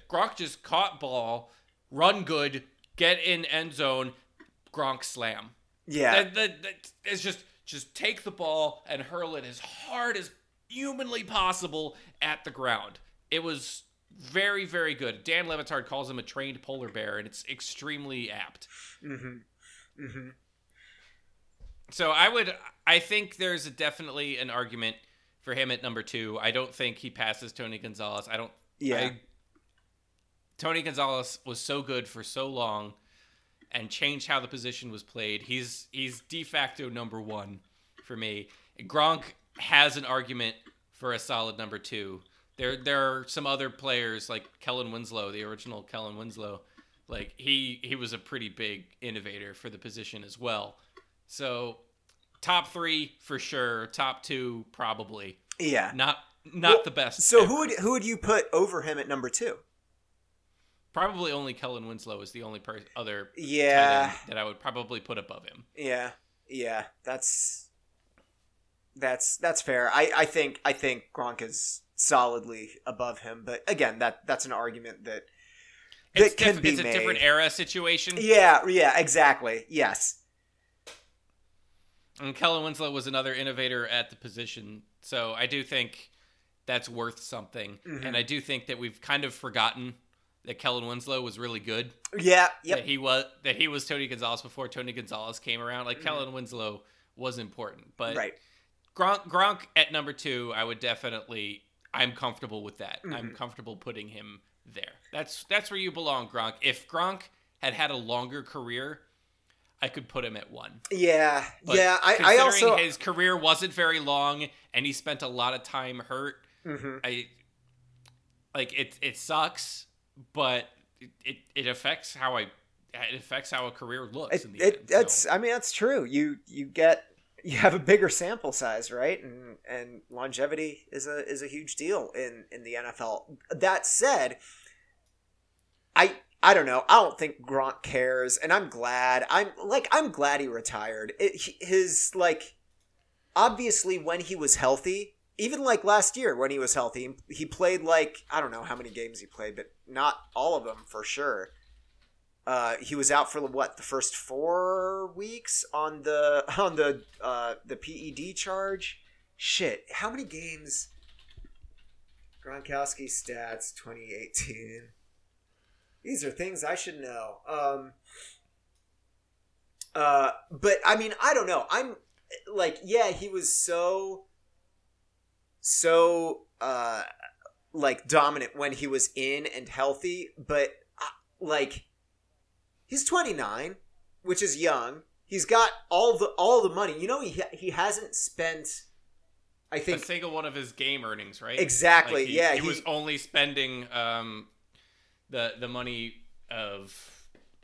Gronk just caught ball, run good, get in end zone, Gronk slam. Yeah. That, that, that, it's just just take the ball and hurl it as hard as humanly possible at the ground. It was very very good. Dan Le Batard calls him a trained polar bear, and it's extremely apt. Mm-hmm. Mm-hmm. So I would, I think there's a, definitely an argument for him at number two. I don't think he passes Tony Gonzalez. I don't. Yeah. I, Tony Gonzalez was so good for so long, and changed how the position was played. He's he's de facto number one for me. Gronk has an argument for a solid number two. There there are some other players like Kellen Winslow, the original Kellen Winslow. Like he he was a pretty big innovator for the position as well. So top three for sure. Top two probably. Yeah. Not not Well, the best. So ever. who would who would you put over him at number two? Probably only Kellen Winslow is the only per- other Yeah. that I would probably put above him. Yeah. Yeah. That's that's that's fair. I I think I think Gronk is solidly above him, but again, that that's an argument that that It's, can diff- be it's a made. different era situation. Yeah. Yeah. Exactly. Yes. And Kellen Winslow was another innovator at the position. So I do think that's worth something. Mhm. And I do think that we've kind of forgotten that Kellen Winslow was really good. Yeah. Yep. That he was that he was Tony Gonzalez before Tony Gonzalez came around. Like Mhm. Kellen Winslow was important. But Right. Gronk, Gronk at number two, I would definitely I'm comfortable with that. I'm Mhm. comfortable putting him there. That's that's where you belong, Gronk. If Gronk had had a longer career, I could put him at one. Yeah. But yeah. I I considering also. his career wasn't very long and he spent a lot of time hurt. Mhm. I like it. It sucks, but it, it, it affects how I it affects how a career looks. It, in the it end, that's so. I mean that's true. You you get you have a bigger sample size, right? And and longevity is a is a huge deal in in the NFL. That said, I I don't know. I don't think Gronk cares, and I'm glad. I'm like I'm glad he retired. It, his like obviously when he was healthy, even like last year when he was healthy, he played like I don't know how many games he played, but not all of them for sure. Uh, he was out for what the first four weeks on the on the uh, the PED charge. Shit, how many games? Gronkowski stats 2018. These are things I should know. Um, uh, but I mean, I don't know. I'm like, yeah, he was so so uh like dominant when he was in and healthy, but uh, like he's 29, which is young. He's got all the all the money. You know, he he hasn't spent. I think a single one of his game earnings, right? Exactly, Like, he, yeah, he, he- was only spending um, the the money of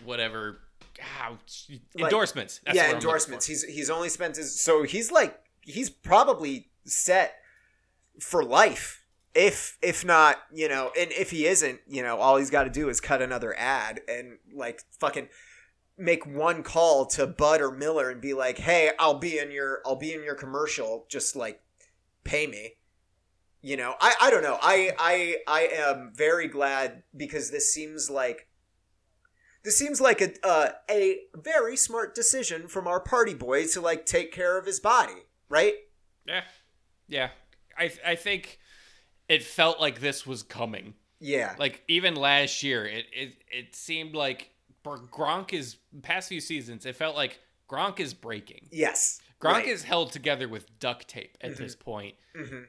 whatever ah, endorsements. That's yeah what I'm looking endorsements. He's he's only spent his so he's like he's probably set for life. If if not, you know, and if he isn't, you know, all he's got to do is cut another ad and like fucking make one call to Bud or Miller and be like, "Hey, I'll be in your I'll be in your commercial. Just like pay me." You know, I I don't know. I I I am very glad because this seems like this seems like a uh, a very smart decision from our party boy to like take care of his body, right? Yeah, yeah. I I think it felt like this was coming. Yeah. Like even last year, it it it seemed like Gronk is past few seasons. It felt like Gronk is breaking. yes. Gronk is held together with duct tape at this point. hmm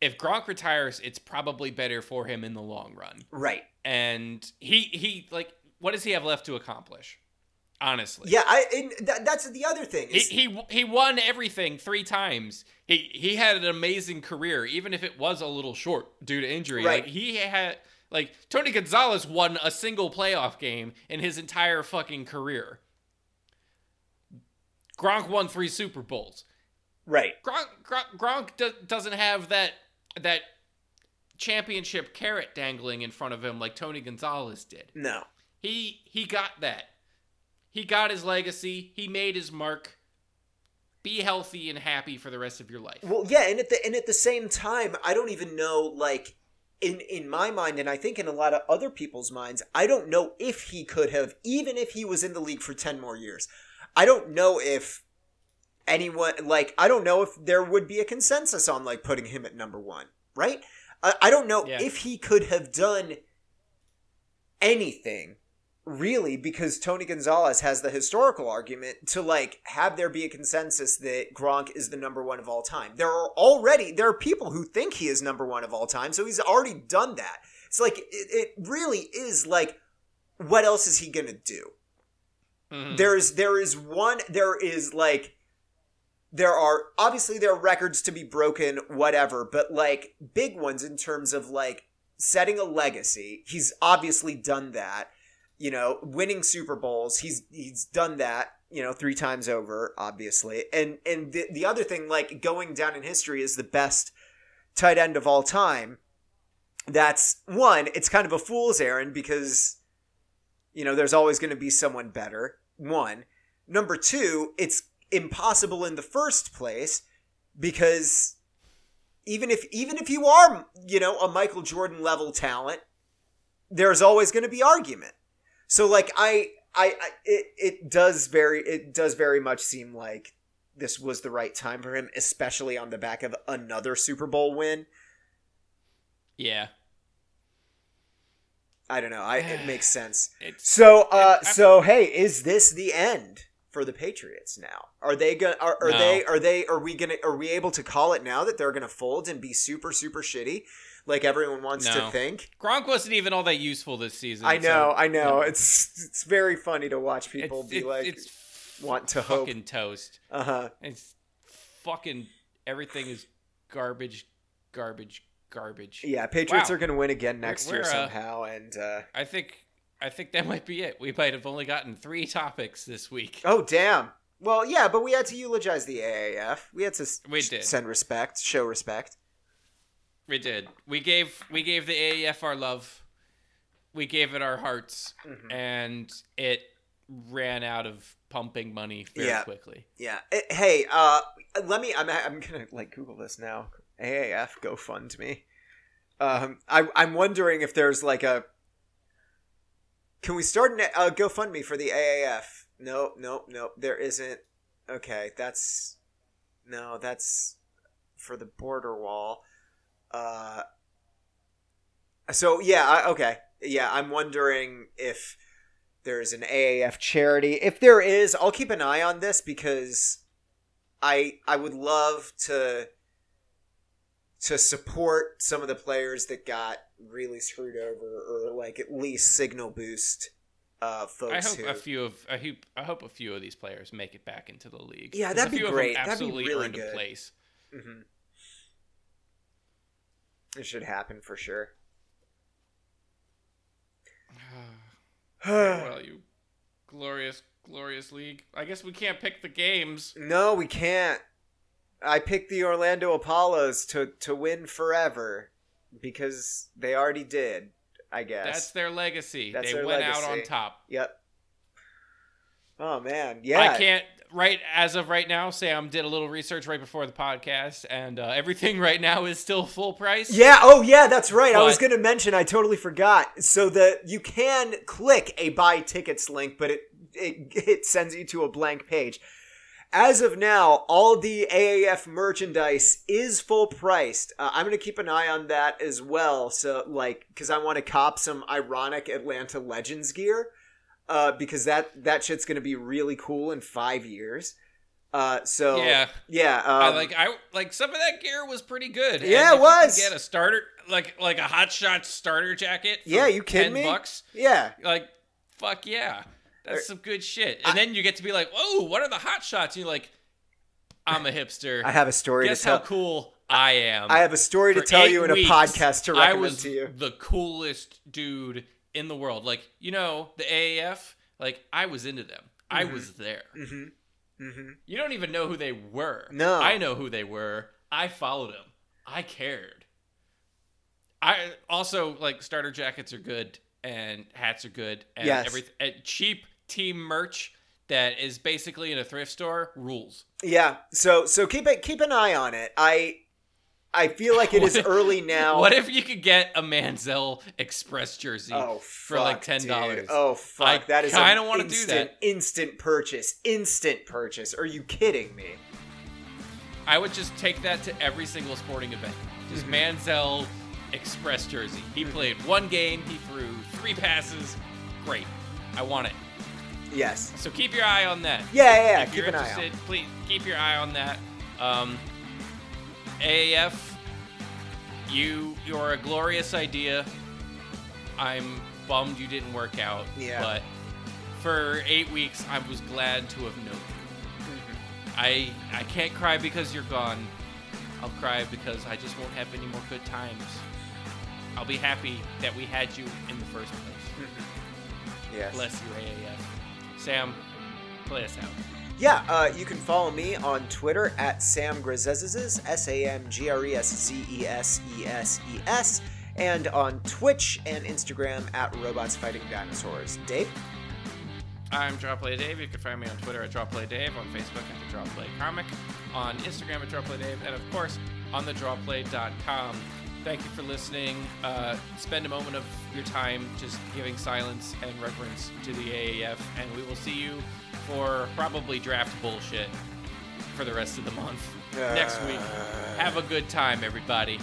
If Gronk retires, it's probably better for him in the long run. Right. And he he like what does he have left to accomplish? Honestly. Yeah. I. Th- that's the other thing. He, he he won everything three times. He he had an amazing career, even if it was a little short due to injury. Right. Like he had like Tony Gonzalez won a single playoff game in his entire fucking career. Gronk won three Super Bowls. right. Gronk Gronk, Gronk do, doesn't have that that championship carrot dangling in front of him like Tony Gonzalez did. No. He he got that. He got his legacy. He made his mark. be healthy and happy for the rest of your life. Well, yeah, and at the and at the same time, I don't even know like in in my mind and I think in a lot of other people's minds, I don't know if he could have even if he was in the league for 10 more years. I don't know if anyone like I don't know if there would be a consensus on like putting him at number 1, right? I, I don't know Yeah. if he could have done anything really because Tony Gonzalez has the historical argument to like have there be a consensus that Gronk is the number one of all time. There are already there are people who think he is number one of all time, so he's already done that. It's like it, it really is like what else is he gonna do? Mhm. There's there is one there is like there are obviously there are records to be broken, whatever, but like big ones in terms of like setting a legacy. He's obviously done that. You know, winning Super Bowls. He's he's done that. You know, three times over, obviously. And and the the other thing, like going down in history, is the best tight end of all time. That's one. It's kind of a fool's errand because you know there's always going to be someone better. One. Number two, it's impossible in the first place because even if even if you are you know a Michael Jordan level talent, there's always going to be argument. So like I I, I it it does very it does very much seem like this was the right time for him, especially on the back of another Super Bowl win. yeah. I don't know. I it makes sense. It's So uh I- so hey, is this the end for the Patriots now? Are they to are, are No. they are they are we to are we able to call it now that they're going to fold and be super super shitty like everyone wants to think? Gronk wasn't even all that useful this season. I so- know, I know. no. It's it's very funny to watch people It's, be it's, like it's want to hope. fucking toast. uh-huh. It's fucking everything is garbage, garbage, garbage. Yeah, Patriots Wow. are going to win again next We're- year we're, uh, somehow and uh I think I think that might be it. We might have only gotten three topics this week. Oh damn. Well, yeah, but we had to eulogize the AAF. We had to We did. send respect, show respect. We did. We gave we gave the AAF our love. We gave it our hearts, Mhm. and it ran out of pumping money very Yeah. quickly. Yeah. Eh, Hey, uh, let me. I'm. I'm gonna like Google this now. AAF GoFundMe. Um, I, I'm wondering if there's like a. Can we start an, a GoFundMe for the AAF? No, no, no. There isn't. Okay, that's. No, that's for the border wall. Uh. So yeah, I, okay, yeah. I'm wondering if there's an AAF charity. If there is, I'll keep an eye on this because I I would love to to support some of the players that got really screwed over or like at least signal boost uh folks. I hope who a few of I hope I hope a few of these players make it back into the league. Yeah, that'd be great. That'd be Absolutely really earned good. a place. Mhm. It should happen for sure. well, you glorious, glorious league. I guess we can't pick the games. no, we can't. I picked the Orlando Apollos to to win forever because they already did. I guess. That's their legacy. That's they their went out on top. Yep. Oh man, yeah. I can't right as of right now. Sam did a little research right before the podcast, and uh, everything right now is still full price. Yeah. Oh, yeah. That's right. I was going to mention. I totally forgot. So that you can click a buy tickets link, but it it it sends you to a blank page. As of now, all the AAF merchandise is full priced. Uh, I'm going to keep an eye on that as well. So, like, because I want to cop some ironic Atlanta Legends gear, uh, because that that shit's going to be really cool in five years. Uh, so Yeah, yeah. I Um, like I like some of that gear was pretty good. Yeah, And it was. get a starter like like a hot shot starter jacket. For Yeah, you kidding 10 me? Bucks. yeah. Like fuck yeah, that's Er, some good shit. And then you get to be like, oh, what are the hot shots? And you're like, I'm a hipster. I have a story Guess to tell. how cool I am. I have a story to tell you in a podcast to I was to you. the coolest dude in the world. Like you know the AAF. Like I was into them. I Mhm. was there. Mm-hmm. Mm-hmm. You don't even know who they were. No. I know who they were. I followed them. I cared. I also like starter jackets are good and hats are good and Yes. everything. And cheap team merch that is basically in a thrift store rules. Yeah. So so keep it keep an eye on it. I I feel like it is if- early now. What if you could get a Manziel Express jersey Oh, for like ten dollars? Oh fuck, I that is kinda an wanna do that. Instant purchase, instant purchase. Are you kidding me? I would just take that to every single sporting event. Just Manziel Express jersey. He played one game. He threw three passes. Great. I want it. Yes. So keep your eye on that. Yeah, yeah, yeah. if Keep you're an eye interested, please keep your eye on that. Um, AAF, you you're a glorious idea. I'm bummed you didn't work out. Yeah. But for eight weeks, I was glad to have known you. Mm-hmm. I I can't cry because you're gone. I'll cry because I just won't have any more good times. I'll be happy that we had you in the first place. Yes. Bless you, AAF. Sam, play us out. Yeah, uh, you can follow me on Twitter at Sam Greszes, S A M G R E S Z E S E S E S, and on Twitch and Instagram at Robots Fighting Dinosaurs. Dave? I'm Drawplay Dave. You can find me on Twitter at Drawplay Dave, on Facebook at the Drawplay Comic, on Instagram at Drawplay Dave, and of course on the Drawplay.com. Thank you for listening. Uh, spend a moment of your time just giving silence and reverence to the AAF, and we will see you for probably draft bullshit for the rest of the month next week. Have a good time, everybody.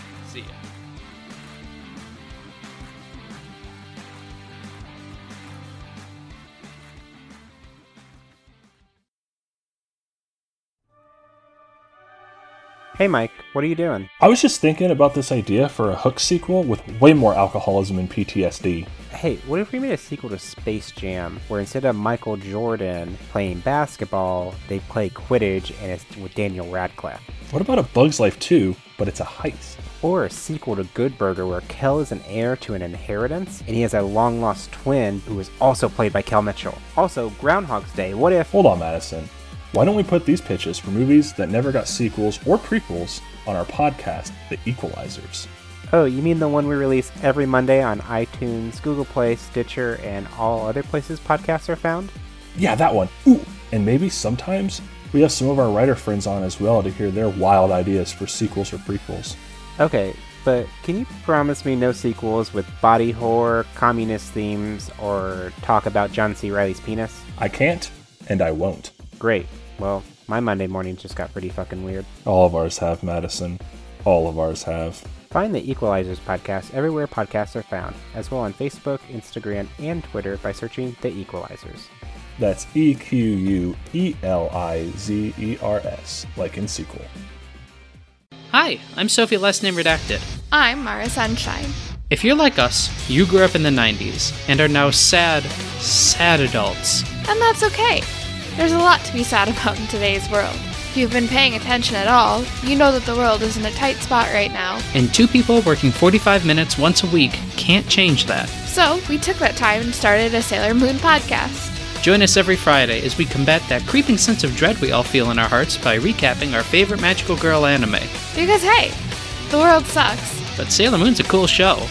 Hey Mike, what are you doing? I was just thinking about this idea for a Hook sequel with way more alcoholism and PTSD. Hey, what if we made a sequel to Space Jam where instead of Michael Jordan playing basketball, they play Quidditch and it's with Daniel Radcliffe? What about a Bug's Life 2, but it's a heist? Or a sequel to Good Burger where Kel is an heir to an inheritance and he has a long lost twin who is also played by Kel Mitchell. Also, Groundhog's Day, what if. Hold on, Madison. Why don't we put these pitches for movies that never got sequels or prequels on our podcast, The Equelizers? Oh, you mean the one we release every Monday on iTunes, Google Play, Stitcher, and all other places podcasts are found? Yeah, that one. Ooh, and maybe sometimes we have some of our writer friends on as well to hear their wild ideas for sequels or prequels. Okay, but can you promise me no sequels with body horror, communist themes, or talk about John C. Reilly's penis? I can't, and I won't. Great. Well, my Monday mornings just got pretty fucking weird. All of ours have, Madison. All of ours have. Find the Equelizers podcast everywhere podcasts are found, as well on Facebook, Instagram, and Twitter by searching The Equelizers. That's E Q U E L I Z E R S, like in sequel. Hi, I'm Sophie Last Name Redacted. I'm Mara Sunshine. If you're like us, you grew up in the 90s and are now sad, sad adults. And that's okay. There's a lot to be sad about in today's world. If you've been paying attention at all, you know that the world is in a tight spot right now. And two people working 45 minutes once a week can't change that. So, we took that time and started a Sailor Moon podcast. Join us every Friday as we combat that creeping sense of dread we all feel in our hearts by recapping our favorite magical girl anime. Because hey, the world sucks. But Sailor Moon's a cool show.